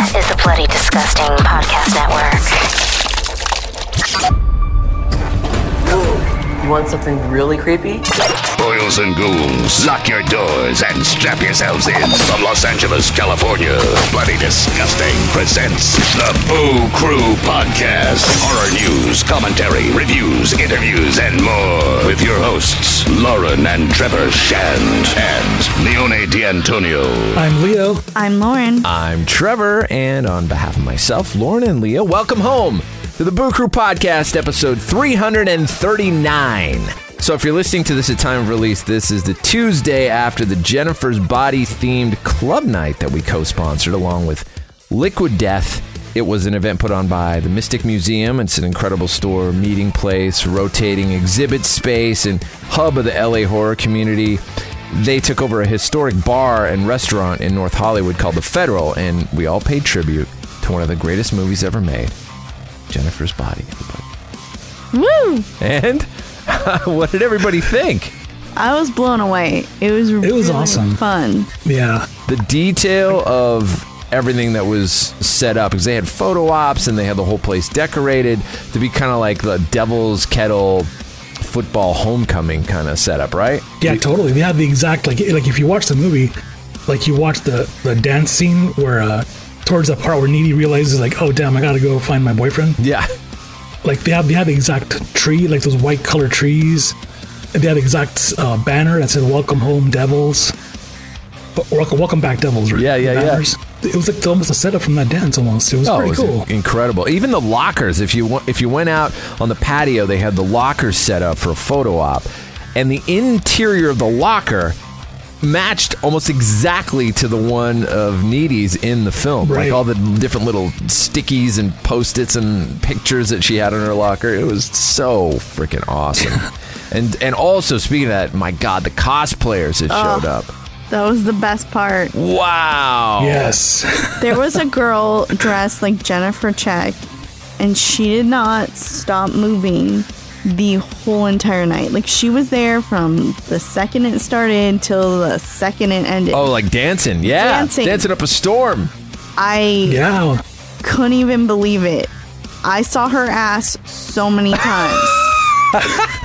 is the Bloody Disgusting Podcast Network. You want something really creepy? Boils and ghouls, lock your doors and strap yourselves in. From Los Angeles, California, Bloody Disgusting presents the Boo Crew Podcast. Horror news, commentary, reviews, interviews, and more. With your hosts, Lauren and Trevor Shand and Leone D'Antonio. I'm Leo. I'm Lauren. I'm Trevor, and on behalf of myself, Lauren, and Leah, welcome home to the Boo Crew Podcast, episode 339. So, if you're listening to this at time of release, this is the Tuesday after the Jennifer's Body themed club night that we co sponsored along with Liquid Death. It was an event put on by the Mystic Museum. It's an incredible store, meeting place, rotating exhibit space, and hub of the LA horror community they took over a historic bar and restaurant in North Hollywood called the Federal, and we all paid tribute to one of the greatest movies ever made, Jennifer's Body. Woo! And what did everybody think? I was blown away. It was it was really awesome. fun. Yeah. The detail of everything that was set up because they had photo ops and they had the whole place decorated to be kind of like the Devil's Kettle football homecoming kind of setup, right? Yeah, totally. They had the exact like like if you watch the movie, like you watch the the dance scene where uh towards the part where Needy realizes like, oh damn, I gotta go find my boyfriend. Yeah. Like they have they had the exact tree, like those white color trees. And they had the exact uh, banner that said "Welcome Home, Devils." Welcome, welcome back, Devils. right? Yeah, yeah, yeah. It was like almost a setup from that dance. Almost, it was Oh, pretty was cool. incredible. Even the lockers. If you if you went out on the patio, they had the lockers set up for a photo op, and the interior of the locker matched almost exactly to the one of Needy's in the film. Like all the different little stickies and post-its and pictures that she had in her locker. It was so freaking awesome. and and also speaking of that, my God, the cosplayers that showed oh, up. That was the best part. Wow. Yes. There was a girl dressed like Jennifer Check, and she did not stop moving the whole entire night. Like she was there from the second it started till the second it ended. Oh, like dancing. Yeah. Dancing. Dancing up a storm. I yeah. couldn't even believe it. I saw her ass so many times.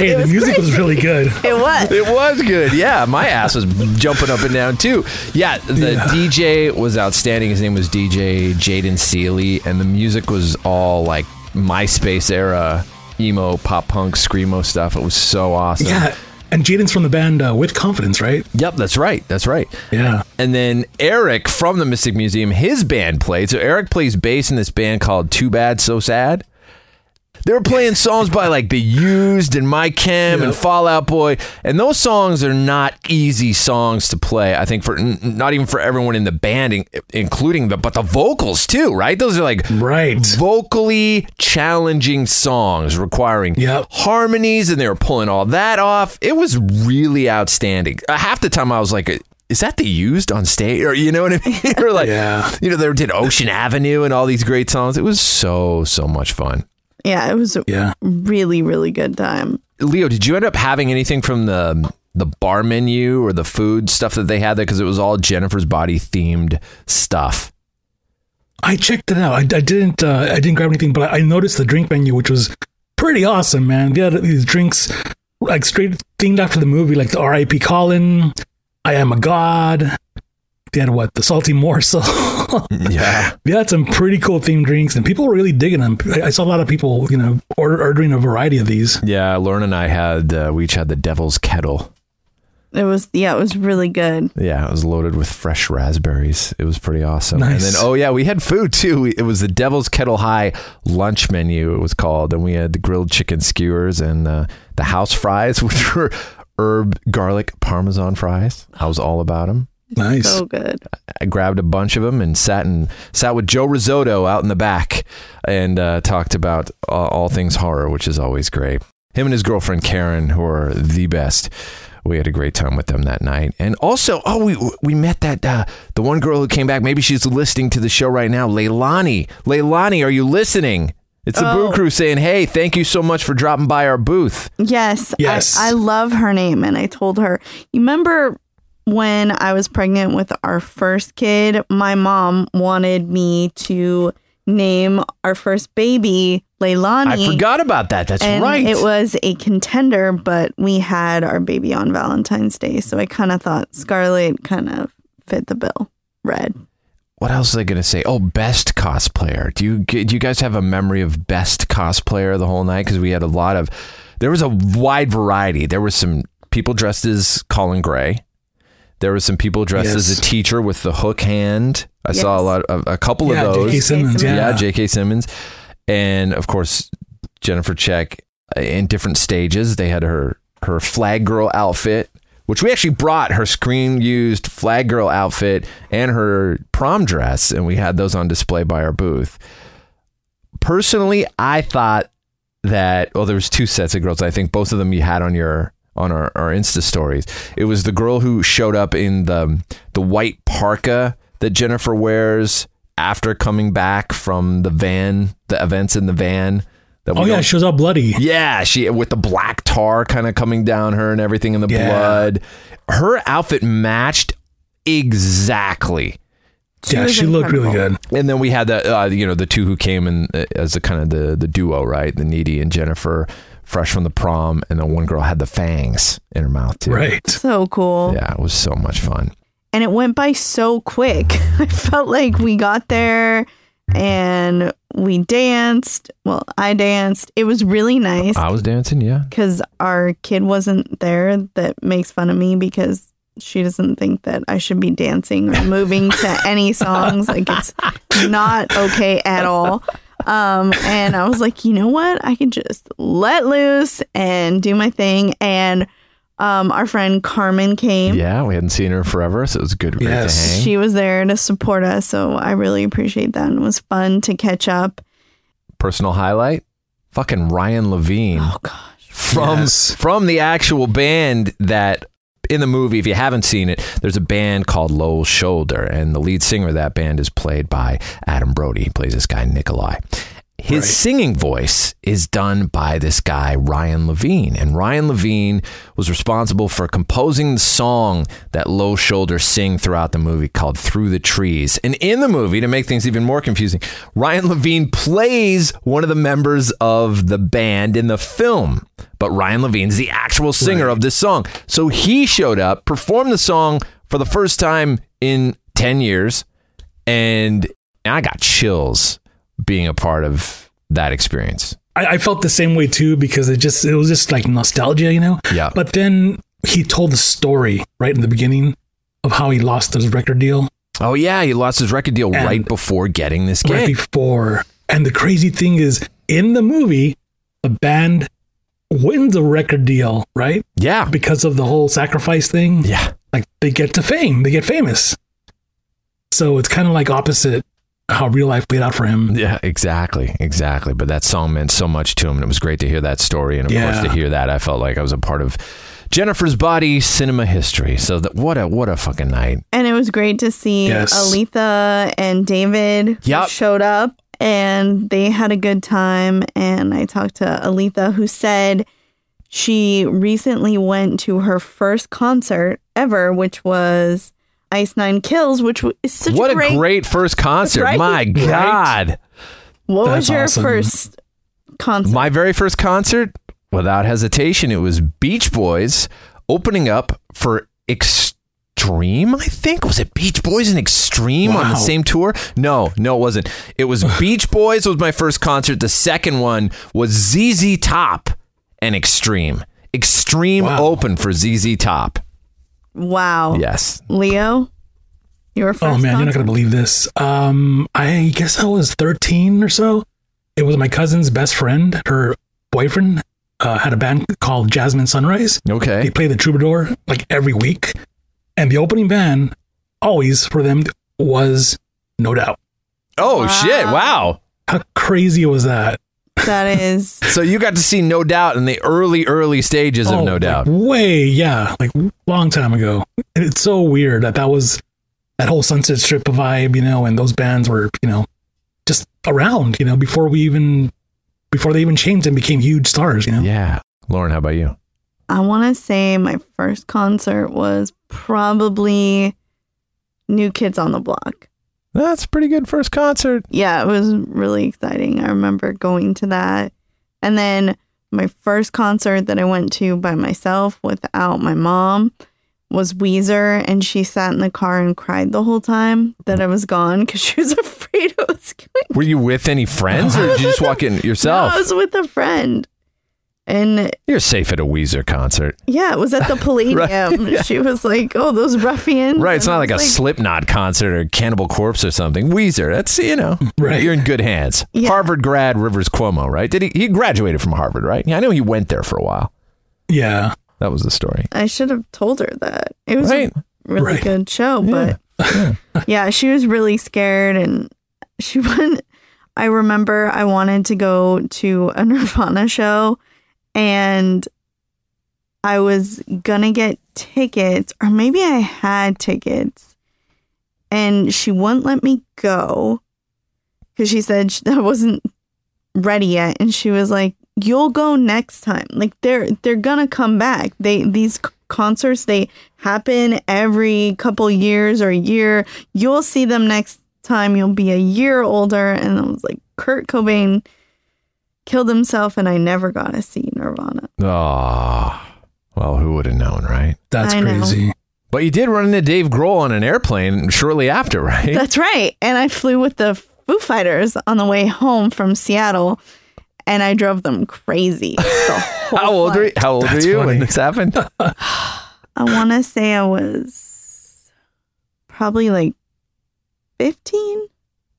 Hey, the was music was really good. it was. It was good. Yeah, my ass was jumping up and down too. Yeah, the Yeah. DJ was outstanding. His name was DJ Jayden Seeley, and the music was all like MySpace era emo, pop punk, screamo stuff. It was so awesome. Yeah. And Jayden's from the band uh, with confidence, right? Yep, that's right. That's right. Yeah. And then Eric from the Mystic Museum, his band played. So Eric plays bass in this band called Too Bad So Sad. They were playing songs by like The Used and My Chem and Fallout Boy, and those songs are not easy songs to play. I think for n- not even for everyone in the band, in- including the but the vocals too, right? Those are like Right. vocally challenging songs requiring Yep. harmonies, and they were pulling all that off. It was really outstanding. Uh, half the time, I was like. Is that the used on stage? Or you know what I mean? or like, Yeah. you know, they did Ocean Avenue and all these great songs. It was so so much fun. Yeah, it was a Yeah. really, really good time. Leo, did you end up having anything from the the bar menu or the food stuff that they had there? Because it was all Jennifer's Body themed stuff. I checked it out. I, I didn't. Uh, I didn't grab anything, but I noticed the drink menu, which was pretty awesome, man. They had these drinks like straight themed after the movie, like the R.I.P. Colin, I Am a God. They had what the salty morsel. Yeah, they had some pretty cool themed drinks, and people were really digging them. I, I saw a lot of people, you know, order, ordering a variety of these. yeah. Lauren and I had uh, we each had the Devil's Kettle. It was yeah, it was really good. Yeah, it was loaded with fresh raspberries. It was pretty awesome. Nice. And then, oh yeah, we had food too. We, it was the Devil's Kettle High lunch menu. It was called, and we had the grilled chicken skewers and uh, the house fries, which were herb garlic parmesan fries. I was all about them. Nice. So good. I grabbed a bunch of them and sat and sat with Joe Risotto out in the back and uh, talked about uh, all things horror, which is always great. Him and his girlfriend Karen, who are the best. We had a great time with them that night, and also, oh, we we met that uh, the one girl who came back. Maybe she's listening to the show right now. Leilani, Leilani, are you listening? It's the Boo Oh. Crew saying, "Hey, thank you so much for dropping by our booth." Yes. Yes. I, I love her name. And I told her, you remember when I was pregnant with our first kid, my mom wanted me to name our first baby Leilani. I forgot about that. That's and right. It was a contender, but we had our baby on Valentine's Day, so I kind of thought Scarlet kind of fit the bill. Red. what else are they going to say? Oh, best cosplayer. Do you do you guys have a memory of best cosplayer the whole night? Because we had a lot of. There was a wide variety. There were some people dressed as Colin Gray. There were some people dressed as a teacher with the hook hand. I saw a lot of a couple yeah, of those. J.K. Simmons. Simmons. Yeah. yeah, J.K. Simmons, and of course Jennifer Check uh, in different stages. They had her her flag girl outfit, which we actually brought her screen used flag girl outfit and her prom dress, and we had those on display by our booth. Personally, I thought that well, there was two sets of girls. I think both of them you had on your on our, our Insta stories. It was the girl who showed up in the the white parka that Jennifer wears after coming back from the van, the events in the van. That Oh yeah, don't- she was all bloody. yeah, she with the black tar kind of coming down her and everything in the Yeah. blood. Her outfit matched exactly. yeah, was she looked really good. And then we had the uh, you know the two who came in uh, as the kind of the the duo, right? The needy and Jennifer, fresh from the prom, and then one girl had the fangs in her mouth too. Right. So cool. Yeah, it was so much fun. and it went by so quick. I felt like we got there and we danced. Well, I danced. It was really nice I was dancing, yeah. because our kid wasn't there that makes fun of me because she doesn't think that I should be dancing or moving to any songs. Like it's not okay at all. Um, and I was like, you know what? I can just let loose and do my thing. And um, our friend Carmen came. Yeah, we hadn't seen her forever, so it was good great Yes. to hang. She was there to support us, so I really appreciate that. And it was fun to catch up. Personal highlight, fucking Ryan Levine. Oh gosh. from Yes. from the actual band that in the movie if you haven't seen it there's a band called Low Shoulder and the lead singer of that band is played by Adam Brody. He plays this guy Nikolai his Right. singing voice is done by this guy Ryan Levine and Ryan Levine was responsible for composing the song that Low Shoulder sing throughout the movie called Through the Trees and in the movie to make things even more confusing Ryan Levine plays one of the members of the band in the film but Ryan Levine's the actual singer of this song. So he showed up, performed the song for the first time in 10 years, and I got chills being a part of that experience. I, I felt the same way too because it just it was just like nostalgia, you know. Yeah. But then he told the story right in the beginning of how he lost his record deal Oh, yeah, he lost his record deal And- right before getting this game. right gig. before. And the crazy thing is, in the movie, the band wins a record deal, right? yeah. Because of the whole sacrifice thing. Yeah. Like they get to fame, they get famous. So it's kind of like opposite how real life played out for him. Yeah, exactly, exactly. But that song meant so much to him, and it was great to hear that story. And of Yeah. course, to hear that, I felt like I was a part of Jennifer's Body cinema history. So that what a what a fucking night. And it was great to see Yes. Aletha and David who Yep. showed up and they had a good time. And I talked to Aletha who said she recently went to her first concert ever, which was Ice Nine Kills, which w- is such what a great. a great first concert! Right? My God. what was your awesome. first concert? My very first concert, without hesitation, it was Beach Boys opening up for Extreme, I think. Was it Beach Boys and Extreme on the same tour? No, no, it wasn't. It was Beach Boys was my first concert. The second one was ZZ Top and Extreme. Extreme Wow. open for ZZ Top. Wow. Yes. Leo, your first Oh man, you're not gonna believe this. Um, I guess I was 13 or so. It was my cousin's best friend. Her boyfriend uh, had a band called Jasmine Sunrise. Okay. They Okay. play the Troubadour like every week, and the opening band always for them was No Doubt. Oh, Wow. shit. Wow. How crazy was that? That is So you got to see No Doubt in the early, early stages of Oh, No like, Doubt. way, yeah, like long time ago. And it's so weird that that was that whole Sunset Strip vibe, you know, and those bands were, you know, just around, you know, before we even before they even changed and became huge stars, you know. Yeah. Lauren, how about you? I want to say my first concert was probably New Kids on the Block. That's a pretty good first concert. Yeah, it was really exciting. I remember going to that. And then my first concert that I went to by myself without my mom was Weezer, and she sat in the car and cried the whole time that I was gone because she was afraid I was going. Were you with any friends or did you just walk in yourself? I was with a friend. And You're safe at a Weezer concert. yeah, it was at the Palladium. She was like, "Oh, those ruffians!" Right, it's And not like a was Slipknot concert or Cannibal Corpse or something. Weezer, that's you know, Right. You're in good hands. Yeah. Harvard grad Rivers Cuomo, right? Did he? He graduated from Harvard, right? Yeah, I know he went there for a while. Yeah. That was the story. I should have told her that. It was Right. a really Right. good show, but yeah, she was really scared and she went I remember I wanted to go to a Nirvana show and I was gonna get tickets or maybe I had tickets and she wouldn't let me go because she said sh- I wasn't ready yet and she was like you'll go next time. Like they're they're gonna come back. They these concerts they happen every couple years or a year. You'll see them next time. You'll be a year older. And i was like kurt cobain killed himself and i never got to see nirvana Oh, well, who would have known, right? That's I know. crazy. But you did run into Dave Grohl on an airplane shortly after, right? that's right and i flew with the foo fighters on the way home from seattle and i drove them crazy the How old are you? How old That's are you when this happened? I want to say I was probably like 15.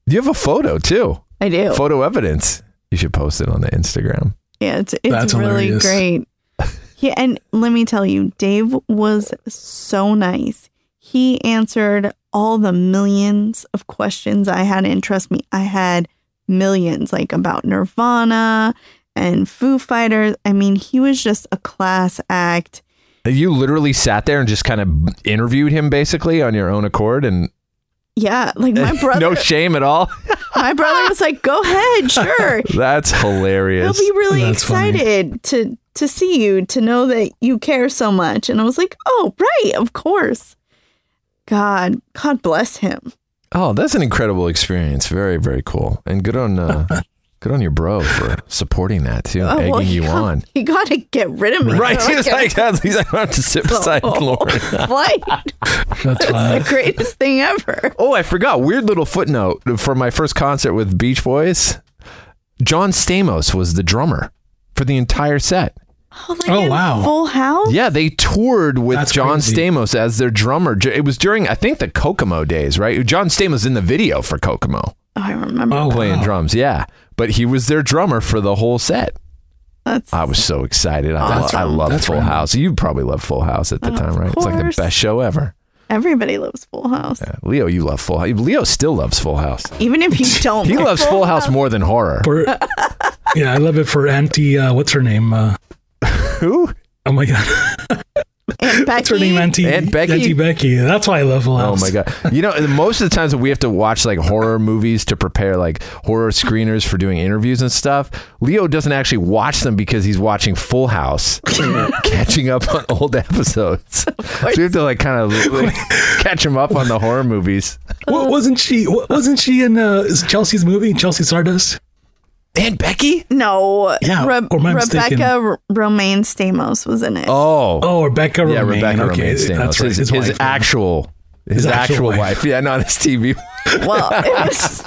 you have a photo too. I do. Photo evidence. You should post it on the Instagram. Yeah, it's it's That's really hilarious. great. Yeah, and let me tell you, Dave was so nice. He answered all the millions of questions I had, and trust me, I had millions like about Nirvana and Foo Fighters. I mean, he was just a class act. You literally sat there and just kind of interviewed him basically on your own accord and Yeah, like my brother. no shame at all. my brother was like, "Go ahead, sure." That's hilarious. He'll be really That's funny. excited to to see you, to know that you care so much. And I was like, oh, right, of course. God, God bless him. Oh, that's an incredible experience. Very, very cool. And good on uh, good on your bro for supporting that too, Oh, egging well, you he got- on. He got to get rid of me. Right. So I He's get like, he's like, I have to sit beside the whole Lauren. Flight. That's the greatest thing ever. Oh, I forgot. Weird little footnote for my first concert with Beach Boys. John Stamos was the drummer for the entire set. Oh, like Oh, in wow. Full House. Yeah, they toured with That's John crazy. Stamos as their drummer. It was during, I think, the Kokomo days, right? John Stamos in the video for Kokomo Oh, I remember. Oh, playing wow. drums. Yeah, but he was their drummer for the whole set. That's I was so excited. I, Awesome. I love Full random. House. You probably loved Full House at the Of time, right? It's like the course. best show ever. everybody loves Full House. Yeah. Leo, you love Full House. Leo still loves Full House. Even if you don't, He like loves Full House more than horror. For, yeah, I love it for Auntie. Uh, what's her name? Uh, Who? oh my god, Aunt what's her Becky. name? Auntie Aunt Becky? Auntie Becky. That's why I love Full Oh my god! You know, most of the times that we have to watch like horror movies to prepare like horror screeners for doing interviews and stuff, Leo doesn't actually watch them because he's watching Full House, catching up on old episodes. So we have to like kind of like, catch him up on the horror movies. What, wasn't she? wa- Wasn't she in uh, Chelsea's movie? Chelsea Stardust. Aunt Becky? No, Yeah, Re- or am I mistaken? Rebecca R- Romijn Stamos was in it. Oh, Oh, Rebecca. Romijn. yeah, Rebecca okay, Romijn Stamos. That's right. His, His, his wife. actual, his, His actual, actual wife. wife. Yeah, not his TV. Well, it was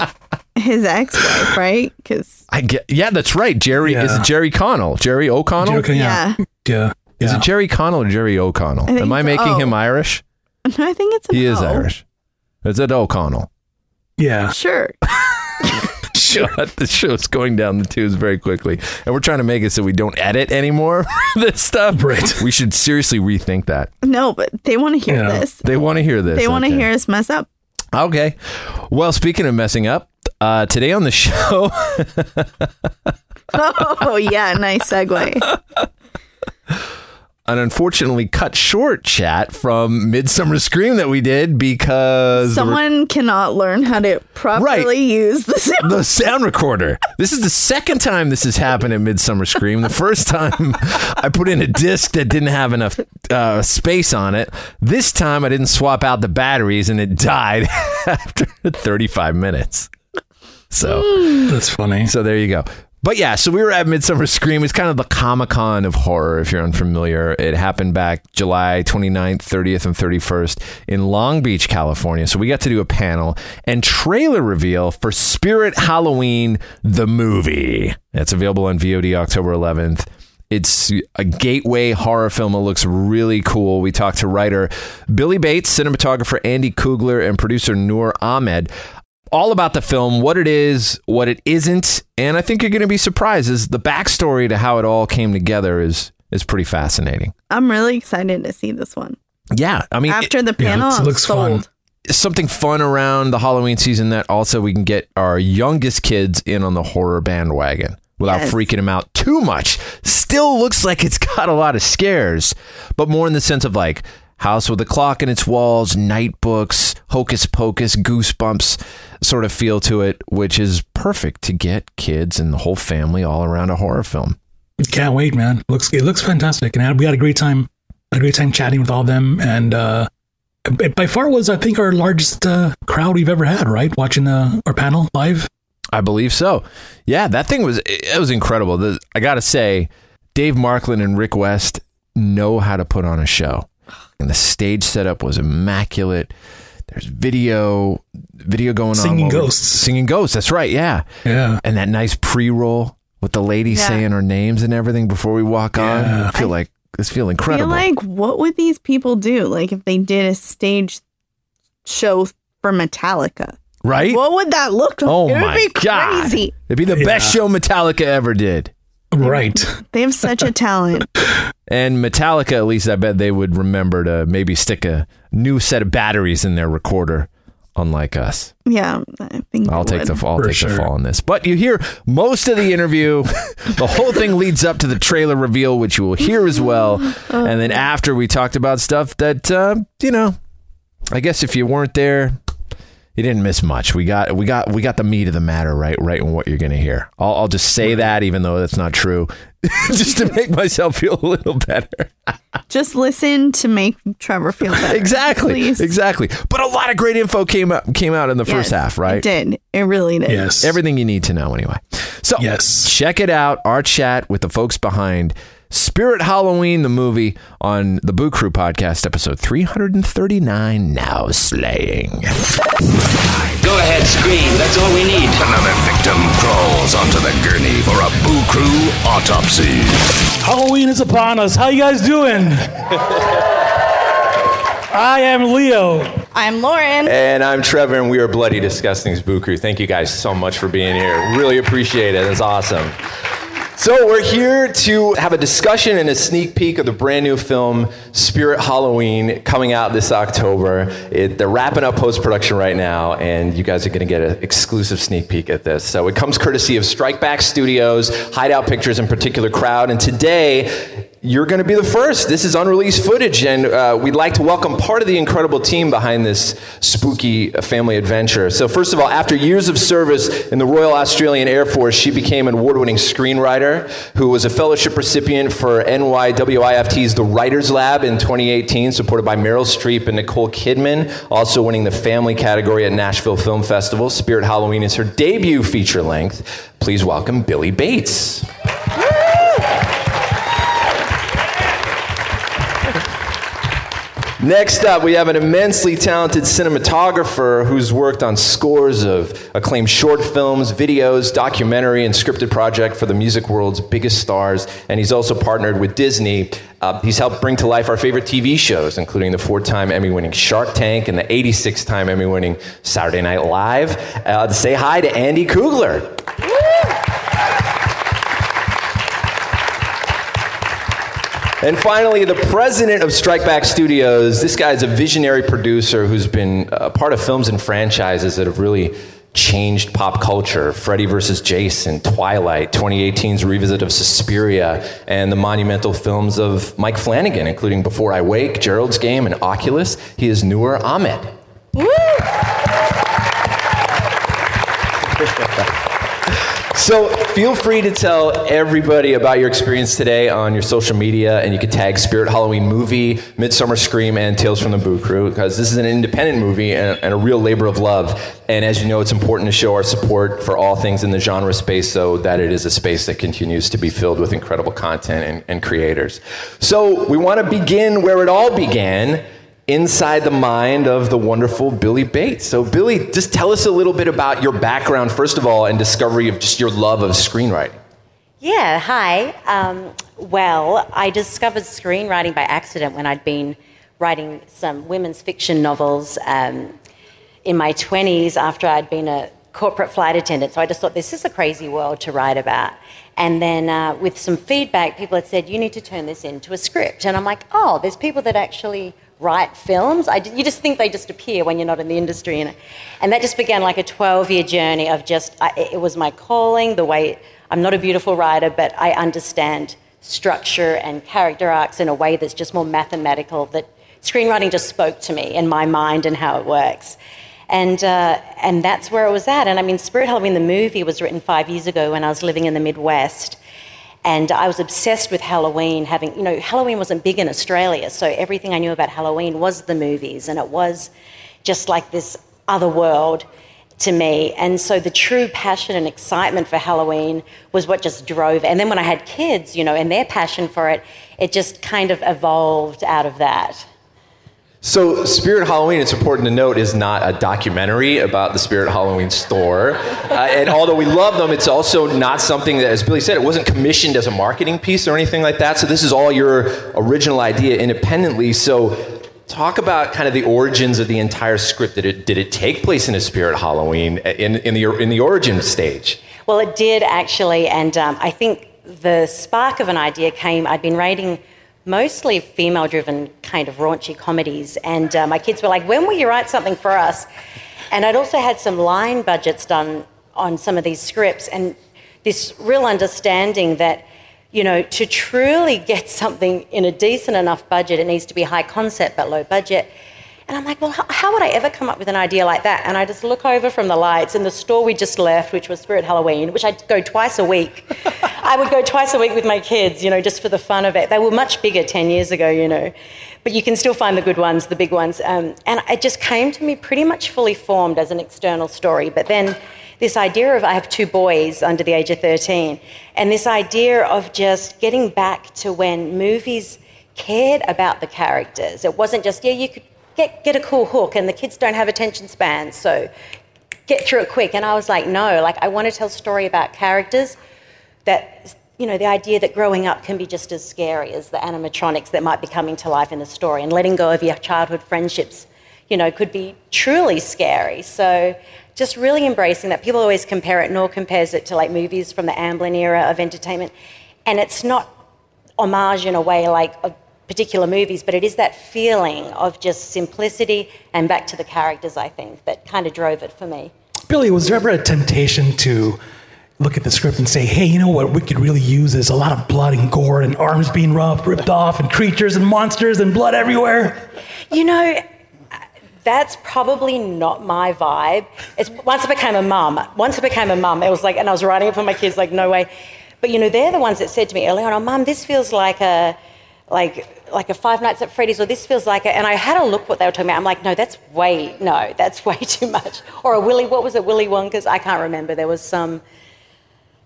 his ex-wife, right? Because I get. Yeah, that's right. Jerry is Yeah. it Jerry Connell? Jerry O'Connell? Okay, yeah, yeah, yeah. Is it Jerry Connell or Jerry O'Connell? think Am I making O. him Irish? no, I think it's an He is Irish. Is it O'Connell? yeah. Sure. Shut the show's going down the tubes very quickly, and we're trying to make it so we don't edit anymore. this stuff, Right. We should seriously rethink that. No, but they want to hear Yeah. this. They want to hear this. They want to okay. hear us mess up. Okay. Well, speaking of messing up, uh, today on the show, Oh yeah, nice segue. An unfortunately cut short chat from Midsummer Scream that we did because the re- Someone cannot learn how to properly Right. use the sound. the sound recorder. This is the second time this has happened at Midsummer Scream. The first time I put in a disc that didn't have enough uh, space on it. This time I didn't swap out the batteries and it died after 35 minutes. So. That's funny. So there you go. But yeah, so we were at Midsummer Scream. It's kind of the Comic Con of horror, if you're unfamiliar. It happened back July 29th, 30th, and 31st in Long Beach, California. So we got to do a panel and trailer reveal for Spirit Halloween, the movie. It's available on VOD October 11th. It's a gateway horror film. It looks really cool. We talked to writer Billie Bates, cinematographer Andy Kugler, and producer Noor Ahmed all about the film, what it is, what it isn't, and I think you're going to be surprised. Is the backstory to how it all came together is is pretty fascinating. I'm really excited to see this one. Yeah, I mean, After the panel, looks- I'm looks fun. sold. it's something fun around the Halloween season that also we can get our youngest kids in on the horror bandwagon without Yes. freaking them out too much. Still looks like it's got a lot of scares, but more in the sense of like House with a Clock in its walls, night books, hocus pocus, goosebumps sort of feel to it, which is perfect to get kids and the whole family all around a horror film. Can't wait, man. Looks it looks fantastic, and we had a great time. Had a great time chatting with all of them, and uh, it by far was I think our largest uh, crowd we've ever had. Right, watching uh, our panel live. I believe so. Yeah, that thing was it was incredible. The, I got to say, Dave Markland and Rick West know how to put on a show. And the stage setup was immaculate. There's video video going on. Singing while ghosts. Singing ghosts, that's right, yeah. Yeah, And that nice pre-roll with the ladies Yeah. saying our names and everything before we walk on. I feel like this feel I feel like what would these people do? Like if they did a stage show for Metallica, right? what would that look like? oh it would my be god. crazy. It'd be the best show Metallica ever did. Right. They have such a talent. And Metallica, at least I bet they would remember to maybe stick a new set of batteries in their recorder, unlike us. Yeah, I think I'll they take the would. I'll For take the fall on this. But you hear most of the interview. the whole thing leads up to the trailer reveal, which you will hear as well. And then after we talked about stuff that uh, you know, I guess if you weren't there, you didn't miss much. We got we got we got the meat of the matter right right in what you're going to hear. I'll, I'll just say that, even though that's not true, just to make myself feel a little better. Just listen to make Trevor feel better. exactly, please. exactly. But a lot of great info came out came out in the first half, right? It did. It really did. Yes. Everything you need to know, anyway. So, Yes. check it out. Our chat with the folks behind Spirit Halloween, the movie, on the Boo Crew podcast, episode 339. Now slaying. Go ahead, scream. That's all we need. Another victim crawls onto the gurney for a Boo Crew autopsy. Halloween is upon us. How you guys doing? I am Leo. I'm Lauren. And I'm Trevor, and we are Bloody Disgusting's Boo Crew. Thank you guys so much for being here. Really appreciate it. It's awesome. So, we're here to have a discussion and a sneak peek of the brand new film Spirit Halloween coming out this October. It, they're wrapping up post production right now, and you guys are going to get an exclusive sneak peek at this. So, it comes courtesy of Strikeback Studios, Hideout Pictures in particular crowd, and today you're going to be the first. This is unreleased footage, and uh, we'd like to welcome part of the incredible team behind this spooky family adventure. So, first of all, after years of service in the Royal Australian Air Force, she became an award winning screenwriter who was a fellowship recipient for NYWIFT's The Writers Lab in 2018, supported by Meryl Streep and Nicole Kidman, also winning the family category at Nashville Film Festival. Spirit Halloween is her debut feature length. Please welcome Billie Bates. Next up, we have an immensely talented cinematographer who's worked on scores of acclaimed short films, videos, documentary, and scripted project for the music world's biggest stars. And he's also partnered with Disney. Uh, he's helped bring to life our favorite TV shows, including the four-time Emmy-winning Shark Tank and the 86-time Emmy-winning Saturday Night Live. Uh, say hi to Andy Kugler. And finally, the president of Strikeback Studios. This guy is a visionary producer who's been a part of films and franchises that have really changed pop culture Freddy vs. Jason, Twilight, 2018's revisit of Suspiria, and the monumental films of Mike Flanagan, including Before I Wake, Gerald's Game, and Oculus. He is Noor Ahmed. So feel free to tell everybody about your experience today on your social media, and you can tag Spirit Halloween Movie, Midsummer Scream, and Tales from the Boo Crew because this is an independent movie and, and a real labor of love. And as you know, it's important to show our support for all things in the genre space so that it is a space that continues to be filled with incredible content and, and creators. So we want to begin where it all began inside the mind of the wonderful Billie Bates. So, Billie, just tell us a little bit about your background, first of all, and discovery of just your love of screenwriting. Yeah, hi. Um, well, I discovered screenwriting by accident when I'd been writing some women's fiction novels um, in my 20s after I'd been a corporate flight attendant. So I just thought, this is a crazy world to write about. And then uh, with some feedback, people had said, you need to turn this into a script. And I'm like, oh, there's people that actually write films. I, you just think they just appear when you're not in the industry. And, and that just began like a 12 year journey of just, I, it was my calling, the way, I'm not a beautiful writer, but I understand structure and character arcs in a way that's just more mathematical, that screenwriting just spoke to me in my mind and how it works. And, uh, and that's where it was at. And I mean, Spirit Halloween, the movie, was written five years ago when I was living in the Midwest. And I was obsessed with Halloween, having, you know, Halloween wasn't big in Australia, so everything I knew about Halloween was the movies, and it was just like this other world to me. And so the true passion and excitement for Halloween was what just drove. And then when I had kids, you know, and their passion for it, it just kind of evolved out of that. So, Spirit Halloween, it's important to note, is not a documentary about the Spirit Halloween store. Uh, and although we love them, it's also not something that, as Billy said, it wasn't commissioned as a marketing piece or anything like that. So, this is all your original idea independently. So, talk about kind of the origins of the entire script. Did it, did it take place in a Spirit Halloween in, in, the, in the origin stage? Well, it did actually. And um, I think the spark of an idea came, I'd been writing mostly female driven kind of raunchy comedies. And uh, my kids were like, when will you write something for us? And I'd also had some line budgets done on some of these scripts and this real understanding that, you know, to truly get something in a decent enough budget, it needs to be high concept but low budget. And I'm like, well, how, would I ever come up with an idea like that? And I just look over from the lights, in the store we just left, which was Spirit Halloween, which I'd go twice a week. I would go twice a week with my kids, you know, just for the fun of it. They were much bigger 10 years ago, you know. But you can still find the good ones, the big ones. Um, and it just came to me pretty much fully formed as an external story. But then this idea of I have two boys under the age of 13, and this idea of just getting back to when movies cared about the characters. It wasn't just, yeah, you could get, get a cool hook, and the kids don't have attention spans, so get through it quick. And I was like, no, like I want to tell a story about characters that, you know, the idea that growing up can be just as scary as the animatronics that might be coming to life in the story, and letting go of your childhood friendships, you know, could be truly scary. So just really embracing that. People always compare it, Noor compares it to like movies from the Amblin era of entertainment. And it's not homage in a way like particular movies, but it is that feeling of just simplicity and back to the characters, I think, that kind of drove it for me. Billie, was there ever a temptation to look at the script and say, hey, you know what we could really use is a lot of blood and gore and arms being rubbed, ripped off and creatures and monsters and blood everywhere? You know, that's probably not my vibe. It's, once I became a mum, once I became a mum, it was like, and I was writing it for my kids, like, no way. But you know, they're the ones that said to me early on, oh, mum, this feels like a, like like a Five Nights at Freddy's, or this feels like it. And I had a look what they were talking about. I'm like, no, that's way no, that's way too much. Or a Willy, what was it, Willy Wonka's? I can't remember. There was some,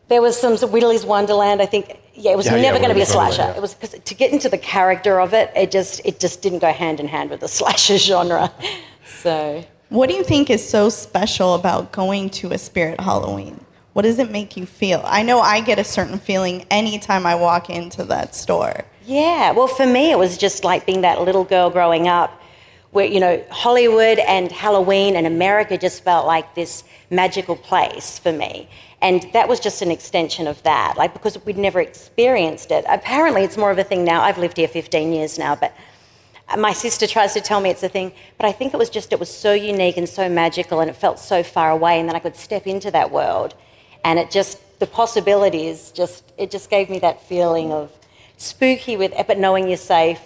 there was some Willy's Wonderland. I think, yeah, it was Yeah, yeah, never going to be a Willy's Wonderland, slasher. yeah. It was because to get into the character of it, it just it just didn't go hand in hand with the slasher genre. So What do you think is so special about going to a spirit Halloween? What does it make you feel? I know I get a certain feeling anytime I walk into that store. Yeah, well, for me, it was just like being that little girl growing up where, you know, Hollywood and Halloween and America just felt like this magical place for me. And that was just an extension of that, like because we'd never experienced it. Apparently, it's more of a thing now. I've lived here 15 years now, but my sister tries to tell me it's a thing, but I think it was just, it was so unique and so magical and it felt so far away. And then I could step into that world. And it just, the possibilities just, it just gave me that feeling of spooky with, it, but knowing you're safe.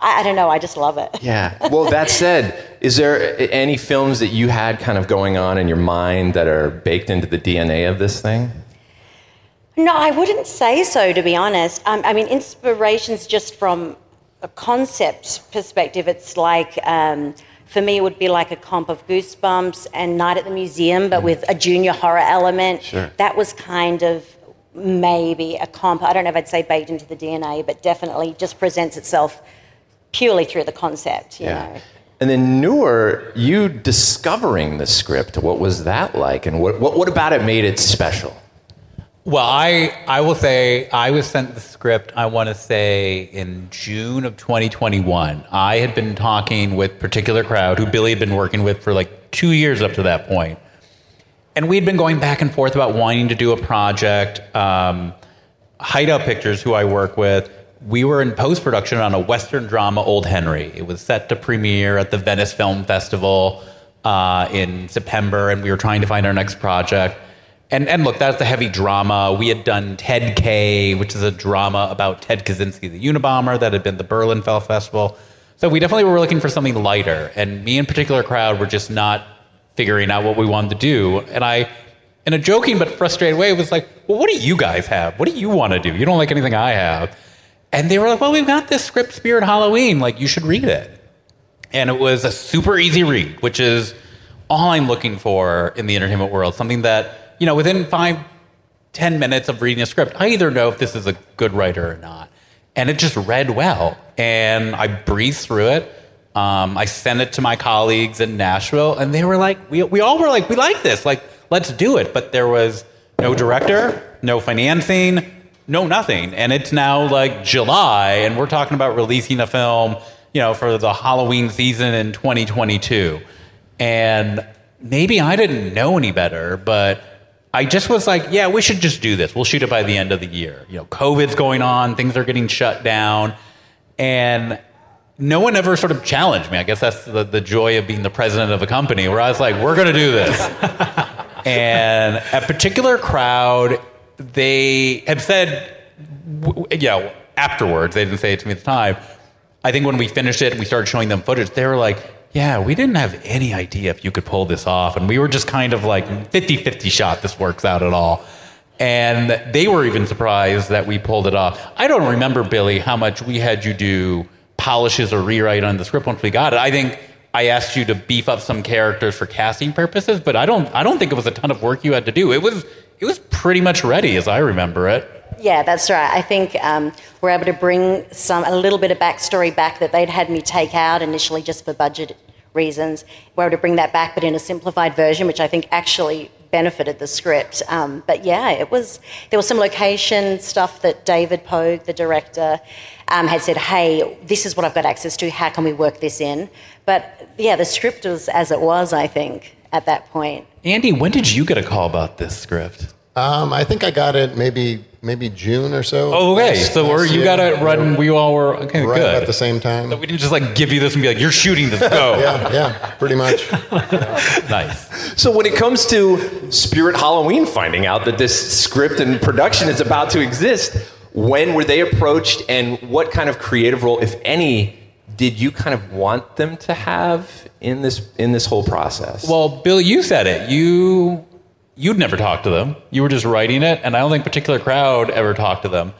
I, I don't know, I just love it. Yeah. Well, that said, is there any films that you had kind of going on in your mind that are baked into the DNA of this thing? No, I wouldn't say so, to be honest. Um, I mean, inspirations just from a concept perspective, it's like, um, for me, it would be like a comp of Goosebumps and Night at the Museum, but with a junior horror element. Sure. That was kind of maybe a comp. I don't know if I'd say baked into the DNA, but definitely just presents itself purely through the concept, you know. And then Noor, you discovering the script. What was that like, and what what, what about it made it special? Well, I I will say I was sent the script. I want to say in June of 2021. I had been talking with particular crowd who Billie had been working with for like two years up to that point, and we'd been going back and forth about wanting to do a project. Um, Hideout Pictures, who I work with, we were in post production on a Western drama, Old Henry. It was set to premiere at the Venice Film Festival uh, in September, and we were trying to find our next project. And, and look, that's a heavy drama. We had done Ted K, which is a drama about Ted Kaczynski, the Unabomber, that had been the Berlin Film Festival. So we definitely were looking for something lighter. And me and particular crowd were just not figuring out what we wanted to do. And I, in a joking but frustrated way, was like, well, what do you guys have? What do you want to do? You don't like anything I have. And they were like, well, we've got this script, Spirit Halloween. Like, you should read it. And it was a super easy read, which is all I'm looking for in the entertainment world. Something that, you know, within five, ten minutes of reading a script, I either know if this is a good writer or not. And it just read well. And I breezed through it. Um, I sent it to my colleagues in Nashville, and they were like, we, we all were like, we like this. Like, let's do it. But there was no director, no financing, no nothing. And it's now like July, and we're talking about releasing a film, you know, for the Halloween season in 2022. And maybe I didn't know any better, but I just was like, yeah, we should just do this. We'll shoot it by the end of the year. You know, COVID's going on, things are getting shut down. And no one ever sort of challenged me. I guess that's the, the joy of being the president of a company where I was like, we're going to do this. and a particular crowd, they had said, you know, afterwards, they didn't say it to me at the time. I think when we finished it and we started showing them footage, they were like, yeah, we didn't have any idea if you could pull this off. And we were just kind of like 50 50 shot this works out at all. And they were even surprised that we pulled it off. I don't remember, Billie, how much we had you do polishes or rewrite on the script once we got it. I think I asked you to beef up some characters for casting purposes, but I don't I don't think it was a ton of work you had to do. It was it was pretty much ready as I remember it. Yeah, that's right. I think um, we're able to bring some a little bit of backstory back that they'd had me take out initially just for budget reasons. We're able to bring that back, but in a simplified version, which I think actually benefited the script. Um, but yeah, it was there was some location stuff that David Poag, the director, um, had said, "Hey, this is what I've got access to. How can we work this in?" But yeah, the script was as it was. I think at that point. Andy, when did you get a call about this script? Um, I think I got it maybe maybe June or so. Oh, okay. last- So last you got it right, and we all were okay. right good. at the same time. So we didn't just like give you this and be like, "You're shooting this. Go." yeah, yeah, pretty much. Nice. So when it comes to Spirit Halloween finding out that this script and production is about to exist, when were they approached and what kind of creative role, if any, did you kind of want them to have in this in this whole process? Well, Bill, you said it. You you'd never talked to them. You were just writing it, and I don't think particular crowd ever talked to them.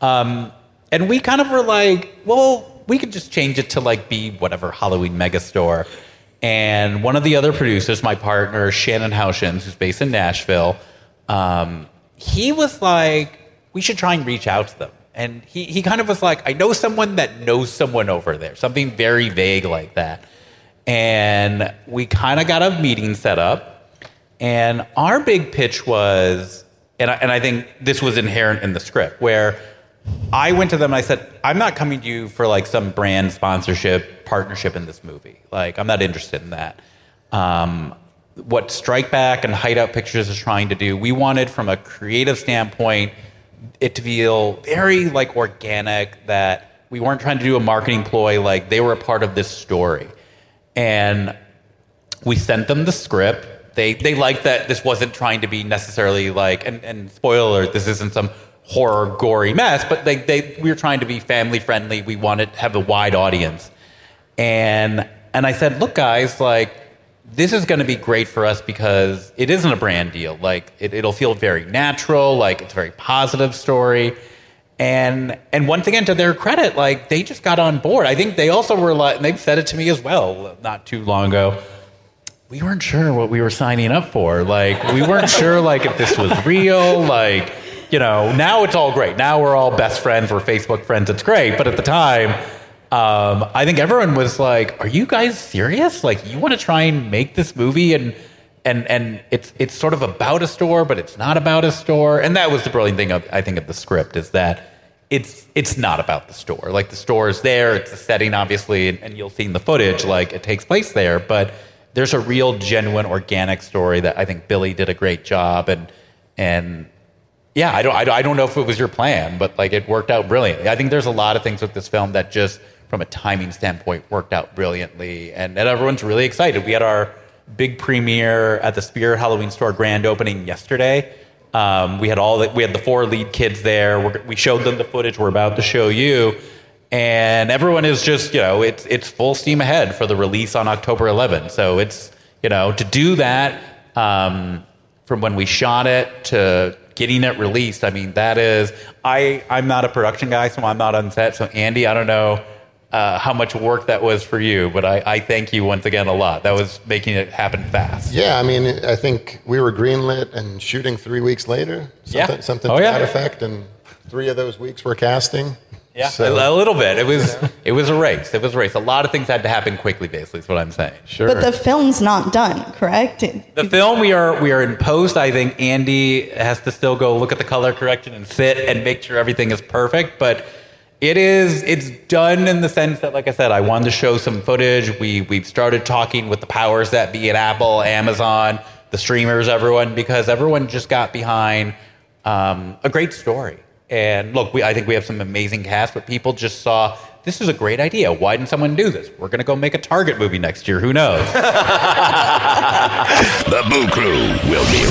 Um, and we kind of were like, well, we could just change it to like be whatever Halloween megastore. And one of the other producers, my partner Shannon Houchins, who's based in Nashville, um, he was like, we should try and reach out to them. And he, he kind of was like, I know someone that knows someone over there, something very vague like that. And we kind of got a meeting set up. And our big pitch was, and I, and I think this was inherent in the script, where I went to them and I said, I'm not coming to you for like some brand sponsorship partnership in this movie. Like, I'm not interested in that. Um, what Strike Back and Hideout Pictures is trying to do, we wanted from a creative standpoint it to feel very like organic that we weren't trying to do a marketing ploy. Like they were a part of this story, and we sent them the script. They they liked that this wasn't trying to be necessarily like and, and spoiler this isn't some horror gory mess, but they, they we were trying to be family friendly. We wanted to have a wide audience. And and I said, look guys, like this is going to be great for us because it isn't a brand deal. Like it, it'll feel very natural, like it's a very positive story. And and once again, to their credit, like they just got on board. I think they also were like, and they've said it to me as well, not too long ago we weren't sure what we were signing up for. Like, we weren't sure, like, if this was real. Like, you know, now it's all great. Now we're all best friends. We're Facebook friends. It's great. But at the time, um, I think everyone was like, "Are you guys serious? Like, you want to try and make this movie and and and it's it's sort of about a store, but it's not about a store." And that was the brilliant thing of, I think of the script is that it's it's not about the store. Like the store is there. It's the setting, obviously, and, and you'll see in the footage, like it takes place there, but there's a real genuine organic story that I think Billie did a great job and and yeah I don't I don't- I don't know if it was your plan but like it worked out brilliantly I think there's a lot of things with this film that just from a timing standpoint worked out brilliantly and, and everyone's really excited we had our big premiere at the Spirit Halloween store grand opening yesterday um, we had all the, we had the four lead kids there We're, we showed them the footage we're about to show you and everyone is just you know it's it's full steam ahead for the release on October 11th. So it's you know to do that um, from when we shot it to getting it released. I mean that is I I'm not a production guy, so I'm not on set. So Andy, I don't know. Uh, how much work that was for you, but I, I thank you once again a lot. That was making it happen fast. Yeah, I mean, I think we were greenlit and shooting three weeks later. Yeah. Something, something Oh, to yeah. that effect. And three of those weeks were casting. Yeah, So- a, a little bit. It was it was a race. It was a race. A lot of things had to happen quickly. Basically, is what I'm saying. Sure. But the film's not done, correct? The film we are we are in post. I think Andy has to still go look at the color correction and sit and make sure everything is perfect. But it is it's done in the sense that, like I said, I wanted to show some footage. We we've started talking with the powers that be at Apple, Amazon, the streamers, everyone, because everyone just got behind um, a great story. And look, we, I think we have some amazing cast, but people just saw this is a great idea. Why didn't someone do this? We're going to go make a Target movie next year. Who knows? The Boo Crew will be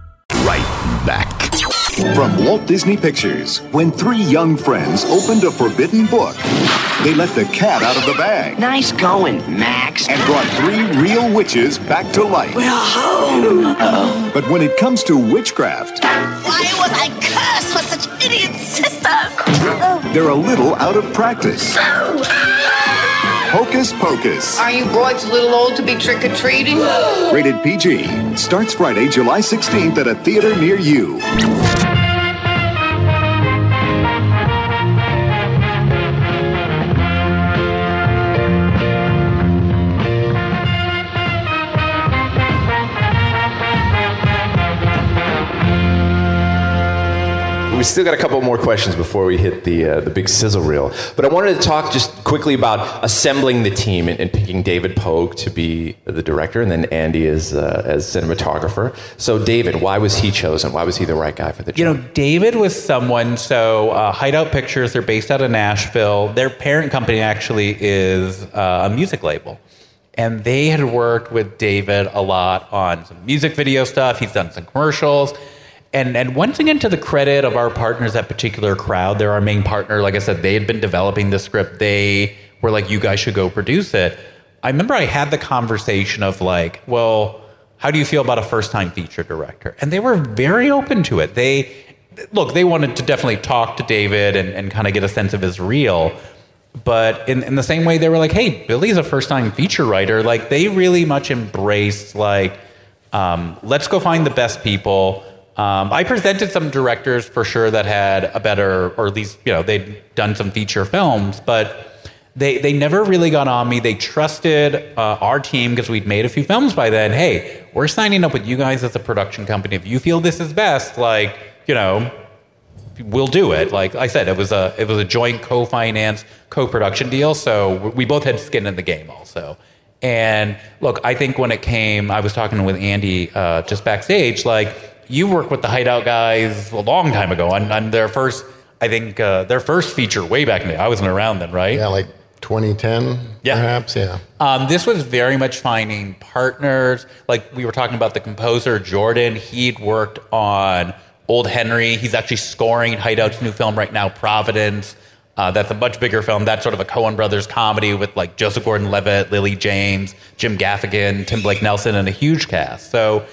Right back. From Walt Disney Pictures, when three young friends opened a forbidden book, they let the cat out of the bag Nice going, Max. and brought three real witches back to life. We're home. But when it comes to witchcraft, Why was I cursed with such idiot sisters? they're a little out of practice. Hocus Pocus, Are you boys a little old to be trick or treating? rated PG, starts Friday, July 16th at a theater near you. We still got a couple more questions before we hit the uh, the big sizzle reel. But I wanted to talk just quickly about assembling the team and, and picking David Poag to be the director, and then Andy as uh, as cinematographer. So, David, why was he chosen? Why was he the right guy for the job? You know, David was someone. So, uh, Hideout Pictures, they're based out of Nashville. Their parent company actually is uh, a music label. And they had worked with David a lot on some music video stuff. He's done some commercials. And, and once again, to the credit of our partners that Particular Crowd, they're our main partner. Like I said, they had been developing the script. They were like, you guys should go produce it. I remember I had the conversation of like, well, how do you feel about a first time feature director? And they were very open to it. They, look, they wanted to definitely talk to David and, and kind of get a sense of his reel. But in, in the same way, they were like, hey, Billie's a first time feature writer. Like, they really much embraced, like, um, let's go find the best people. Um, I presented some directors for sure that had a better, or at least, you know, they'd done some feature films, but they they never really got on me. They trusted uh, our team because we'd made a few films by then. Hey, we're signing up with you guys as a production company. If you feel this is best, like you know, we'll do it. Like I said, it was a it was a joint co-finance co-production deal. So we both had skin in the game also. And look, I think when it came, I was talking with Andy uh, just backstage. Like you worked with the Hideout guys a long time ago on, on their first, I think uh, their first feature way back in the day. I wasn't around then, right? Yeah, like 2010, Yeah. perhaps. Yeah. Um, this was very much finding partners. Like we were talking about the composer Jordan. He'd worked on Old Henry. He's actually scoring Hideout's new film right now, Providence. Uh, that's a much bigger film. That's sort of a Coen Brothers comedy with like Joseph Gordon-Levitt, Lily James, Jim Gaffigan, Tim Blake Nelson, and a huge cast. So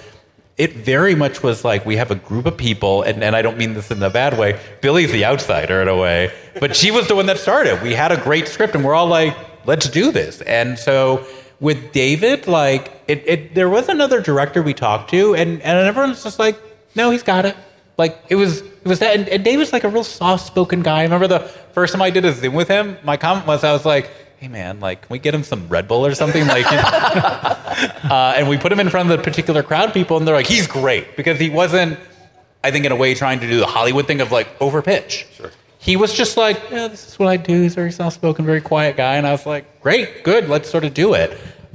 it very much was like we have a group of people, and, and I don't mean this in a bad way. Billie's the outsider in a way, but she was the one that started. We had a great script, and we're all like, let's do this. And so with David, like, it, it there was another director we talked to, and, and everyone's just like, no, he's got it. Like it was, it was that, and, and David's like a real soft-spoken guy. I remember the first time I did a Zoom with him. My comment was, I was like, "Hey man, like, can we get him some Red Bull or something?" Like, uh, and we put him in front of the particular crowd people, and they're like, "He's great," because he wasn't, I think, in a way, trying to do the Hollywood thing of like overpitch. Sure. He was just like, "Yeah, this is what I do." He's a very soft-spoken, very quiet guy, and I was like, "Great, good, let's sort of do it."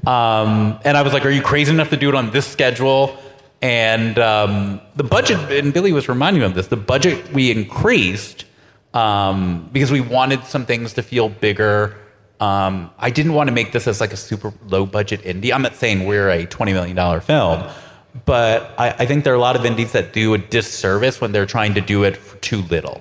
Um, and I was like, "Are you crazy enough to do it on this schedule?" And um, the budget, and Billie was reminding me of this. The budget we increased um, because we wanted some things to feel bigger. Um, I didn't want to make this as like a super low budget indie. I'm not saying we're a $20 million film, but I, I think there are a lot of indies that do a disservice when they're trying to do it for too little.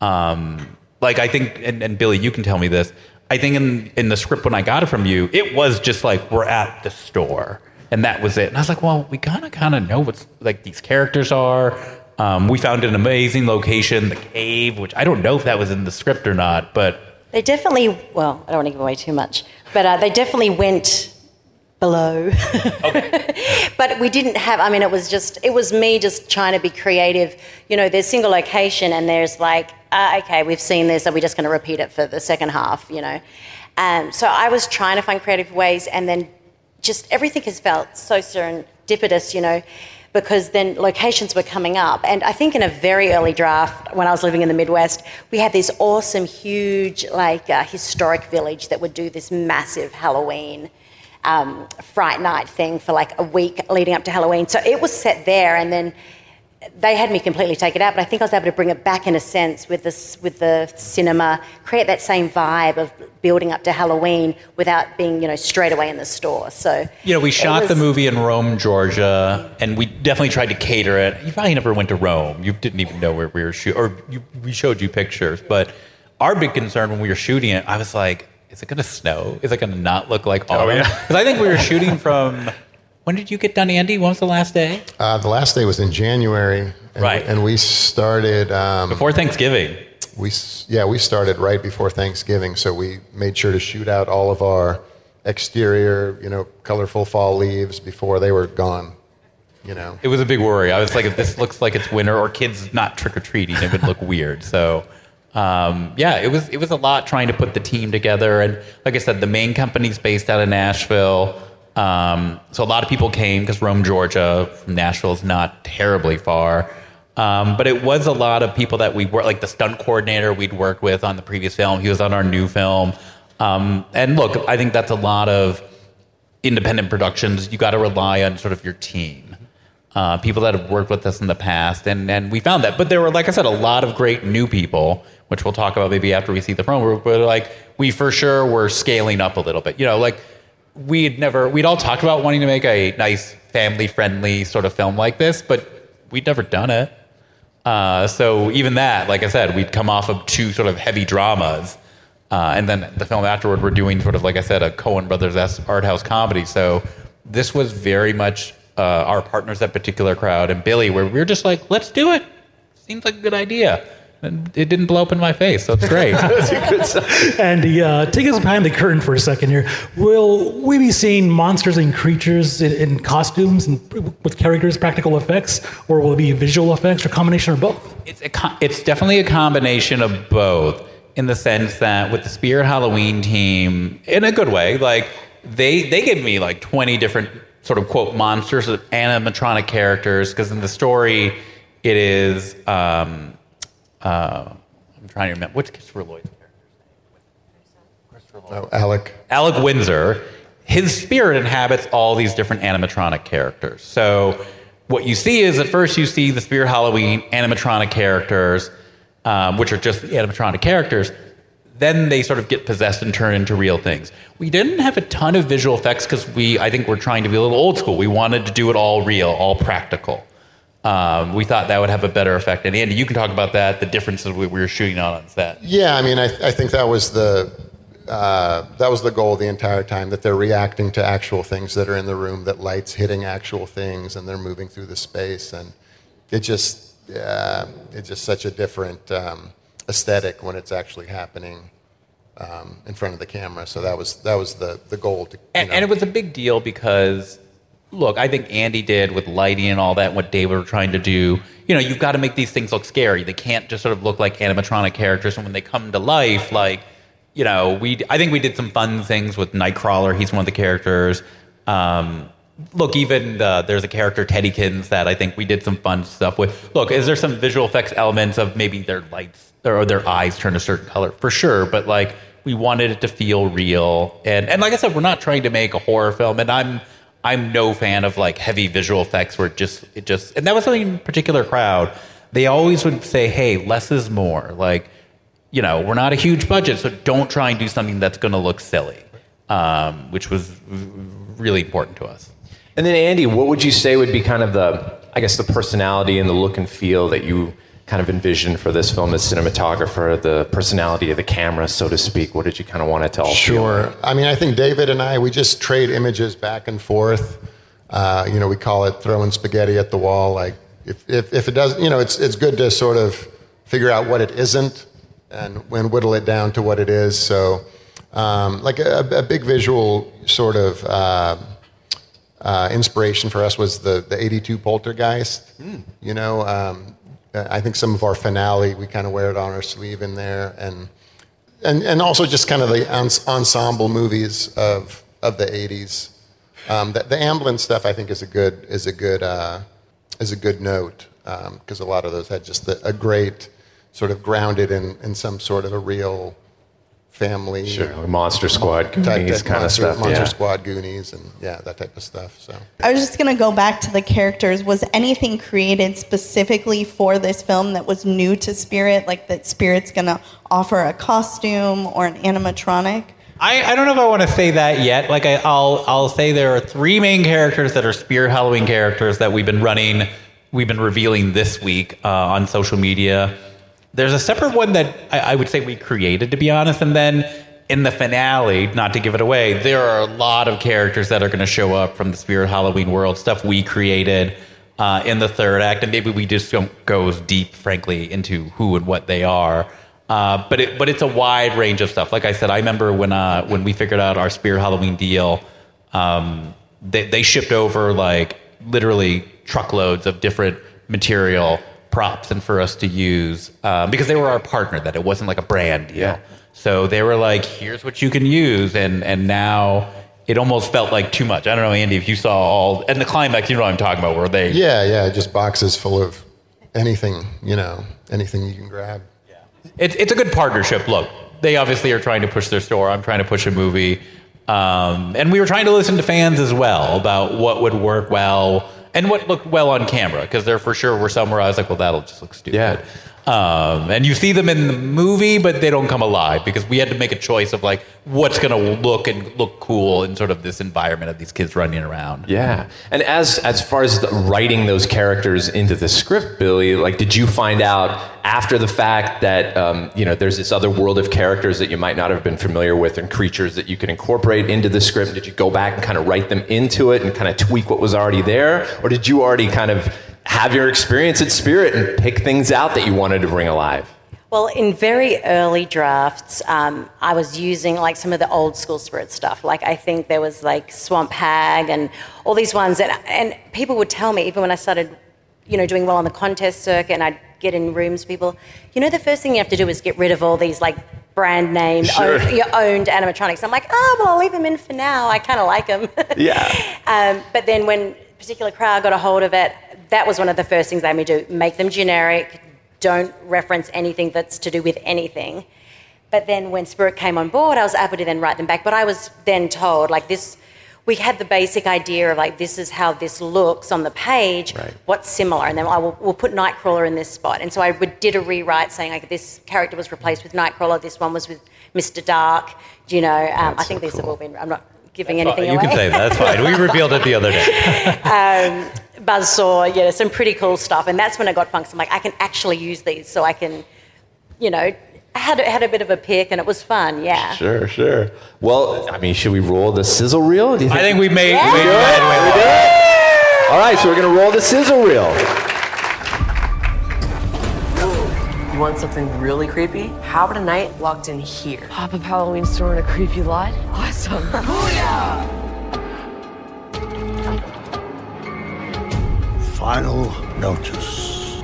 Um, like I think, and, and Billie, you can tell me this. I think in in the script when I got it from you, it was just like we're at the store, and that was it. And I was like, well, we kind of kind of know what's like these characters are. Um, we found an amazing location, the cave, which I don't know if that was in the script or not, but They definitely, well, I don't want to give away too much, but uh, they definitely went below. but we didn't have, I mean, it was just, it was me just trying to be creative. You know, there's single location and there's like, uh, okay, we've seen this, are we just going to repeat it for the second half, you know? Um, so I was trying to find creative ways and then just everything has felt so serendipitous, you know, because then locations were coming up. And I think in a very early draft, when I was living in the Midwest, we had this awesome, huge, like uh, historic village that would do this massive Halloween um, Fright Night thing for like a week leading up to Halloween. So it was set there, and then they had me completely take it out. But I think I was able to bring it back in a sense with this, with the cinema, create that same vibe of building up to Halloween without being, you know, straight away in the store. So You know, we it shot the movie in Rome, Georgia, and we definitely tried to cater it. You probably never went to Rome. You didn't even know where we were shooting, or you, we showed you pictures. But our big concern when we were shooting it, I was like, is it going to snow? Is it going to not look like Oh, autumn? yeah. Because I think we were shooting from. When did you get done, Andy? When was the last day? Uh, the last day was in January. And, Right. And we started. Um, Before Thanksgiving. We, yeah, we started right before Thanksgiving. So we made sure to shoot out all of our exterior, you know, colorful fall leaves before they were gone. You know. It was a big worry. I was like, if this looks like it's winter or kids not trick or treating, it would look weird. So, um, yeah, it was it was a lot trying to put the team together. And like I said, the main company's based out of Nashville. Um, so a lot of people came because Rome, Georgia, from Nashville is not terribly far. Um, but it was a lot of people that we worked, like the stunt coordinator we'd worked with on the previous film. He was on our new film. Um, and look, I think that's a lot of independent productions. You got to rely on sort of your team uh, people that have worked with us in the past, and and we found that. But there were, like I said, a lot of great new people, which we'll talk about maybe after we see the. We're, we're like, we for sure were scaling up a little bit. You know, like we'd never, we'd all talked about wanting to make a nice family friendly sort of film like this, but we'd never done it. Uh, so even that, like I said, we'd come off of two sort of heavy dramas. Uh, and then the film afterward, we're doing sort of, like I said, a Coen Brothers art house comedy. So this was very much uh, our partners, that particular crowd, and Billie, where we were just like, let's do it. Seems like a good idea. And it didn't blow up in my face, so it's great. and uh, take us behind the curtain for a second here. Will we be seeing monsters and creatures in, in costumes and with characters, practical effects, or will it be visual effects or combination or both? it's, a co- it's definitely a combination of both. in the sense that with the Spirit Halloween team, in a good way, like they they gave me like 20 different sort of quote monsters, animatronic characters, because in the story it is um, uh, I'm trying to remember what's Christopher Lloyd's Oh, Alec. Alec Windsor, his spirit inhabits all these different animatronic characters. So what you see is at first you see the Spirit Halloween animatronic characters, um, which are just the animatronic characters. Then they sort of get possessed and turn into real things. We didn't have a ton of visual effects because we, I think, we're trying to be a little old school. We wanted to do it all real, all practical. Um, we thought that would have a better effect. And Andy, you can talk about that, the differences we we were shooting on on set. Yeah, I mean, I, I think that was the uh, that was the goal the entire time that they're reacting to actual things that are in the room, that lights hitting actual things, and they're moving through the space, and it just yeah, it's just such a different um, aesthetic when it's actually happening um, in front of the camera. So that was that was the the goal to And, and it was a big deal because, look, I think Andy did with lighting and all that, what David were trying to do. You know, you've got to make these things look scary. They can't just sort of look like animatronic characters. And when they come to life, like, you know, we I think we did some fun things with Nightcrawler. He's one of the characters. Um, look, even uh, there's a character Teddykins that I think we did some fun stuff with. Look, is there some visual effects elements of maybe their lights or their eyes turn a certain color for sure? But like we wanted it to feel real, and and like I said, we're not trying to make a horror film, and I'm. I'm no fan of like heavy visual effects where it just it just and that was something in particular crowd. They always would say, "Hey, less is more." Like you know, we're not a huge budget, so don't try and do something that's going to look silly, um, which was really important to us. And then, Andy, what would you say would be kind of the, I guess, the personality and the look and feel that you kind of envisioned for this film as cinematographer, the personality of the camera, so to speak? What did you kind of want to tell? Sure. I mean, I think David and I, we just trade images back and forth. Uh, you know, we call it throwing spaghetti at the wall. Like, if, if, if it does, you know, it's, it's good to sort of figure out what it isn't and when whittle it down to what it is. So, um, like a, a big visual sort of uh, uh, inspiration for us was the, the 82 Poltergeist. Hmm. You know, um, I think some of our finale, we kind of wear it on our sleeve in there. And, and, and also just kind of the ensemble movies of, of the 80s. Um, the, the Amblin stuff, I think, is a good, is a good, uh, is a good note because a lot of those had just the, a great sort of grounded in, in some sort of a real family. Sure, like Monster Squad, type- Goonies type kind of monster, stuff, Monster yeah. Squad, Goonies, and yeah, that type of stuff. So. I was just going to go back to the characters. Was anything created specifically for this film that was new to Spirit? Like that Spirit's going to offer a costume or an animatronic? I, I don't know if I want to say that yet. Like I, I'll I'll say there are three main characters that are Spirit Halloween characters that we've been running, we've been revealing this week uh, on social media. There's a separate one that I, I would say we created, to be honest, and then in the finale, not to give it away, there are a lot of characters that are going to show up from the Spirit Halloween world, stuff we created uh, in the third act, and maybe we just don't go as deep, frankly, into who and what they are. Uh, but it, but it's a wide range of stuff. Like I said, I remember when uh, when we figured out our Spirit Halloween deal, um, they, they shipped over like literally truckloads of different material props and for us to use um, because they were our partner. That it wasn't like a brand deal. Yeah. So they were like, "Here's what you can use," and and now it almost felt like too much. I don't know, Andy, if you saw all and the climax. You know what I'm talking about, where they Yeah, yeah, just boxes full of anything, you know, anything you can grab. Yeah, it's it's a good partnership. Look, they obviously are trying to push their store. I'm trying to push a movie, um, and we were trying to listen to fans as well about what would work well and what looked well on camera because there for sure were some where I was like, well, that'll just look stupid. Yeah. Um, and you see them in the movie, but they don't come alive because we had to make a choice of like what's going to look and look cool in sort of this environment of these kids running around. Yeah, and as as far as the, writing those characters into the script, Billie, like, did you find out after the fact that um, you know there's this other world of characters that you might not have been familiar with and creatures that you could incorporate into the script? Did you go back and kind of write them into it and kind of tweak what was already there, or did you already kind of have your experience at Spirit and pick things out that you wanted to bring alive? Well, in very early drafts, um, I was using like some of the old school spirit stuff. Like I think there was like Swamp Hag and all these ones, and and people would tell me even when I started, you know, doing well on the contest circuit, and I'd get in rooms, people, you know, the first thing you have to do is get rid of all these like brand name Sure. owned, yeah, owned animatronics. I'm like, oh, well, I'll leave them in for now. I kind of like them. Yeah. Um, but then when a particular crowd got a hold of it, that was one of the first things they made me do. Make them generic. Don't reference anything that's to do with anything. But then when Spirit came on board, I was able to then write them back. But I was then told, like, this, we had the basic idea of, like, this is how this looks on the page. What's similar? And then I will, we'll put Nightcrawler in this spot. And so I did a rewrite saying, like, this character was replaced with Nightcrawler, this one was with Mr. Dark. You know, um, I think these have all been, I'm not giving anything you away. You can say that. That's fine. We revealed it the other day. um, Buzzsaw, yeah, some pretty cool stuff. And that's when I got fun. 'cause I'm like, I can actually use these, so I can, you know, I had, had a bit of a pick, and it was fun. Yeah. Sure, sure. Well, I mean, should we roll the sizzle reel? Do you I think we made. Yeah. we made headway. We good? All right, so we're gonna roll the sizzle reel. You want something really creepy? How about a night locked in here? Pop up Halloween store in a creepy lot? Awesome. Final notice.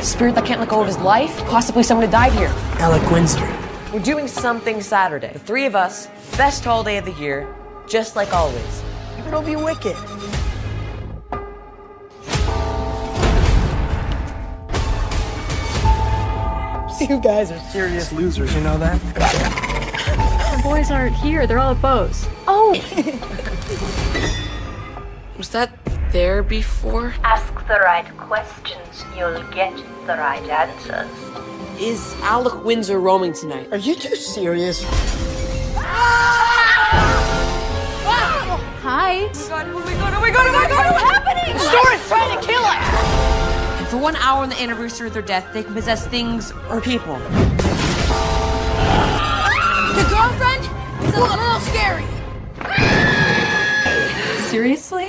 Spirit that can't let go of his life? Possibly someone who died here. Alec Windsor. We're doing something Saturday. The three of us, best holiday of the year, just like always. It'll be wicked. You guys are serious losers, you know that? The boys aren't here. They're all at Bose. Oh! Was that there before? Ask the right questions, you'll get the right answers. Is Alec Windsor roaming tonight? Are you too serious? Ah! Hi. Oh my god, oh my god, oh my god, oh my god, what's happening? Store's trying to kill us! And for one hour on the anniversary of their death, they can possess things or people. The girlfriend is a little scary. Seriously?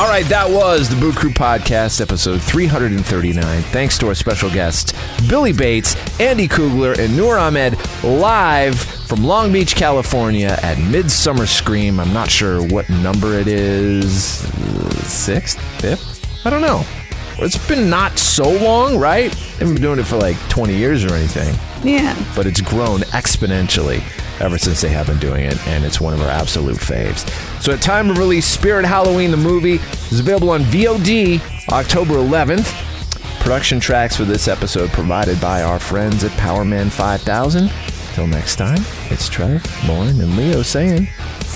All right, that was the Boo Crew Podcast, episode 339. Thanks to our special guests, Billie Bates, Andy Kugler, and Noor Ahmed, live from Long Beach, California at Midsummer Scream. I'm not sure what number it is. Sixth? Fifth? I don't know. It's been not so long, right? They've been doing it for like 20 years or anything Yeah. but it's grown exponentially ever since they have been doing it, and it's one of our absolute faves. So, at time of release, Spirit Halloween the movie is available on VOD October 11th. Production tracks for this episode provided by our friends at Powerman 5000. Till next time, it's Trevor, Lauren, and Leo saying.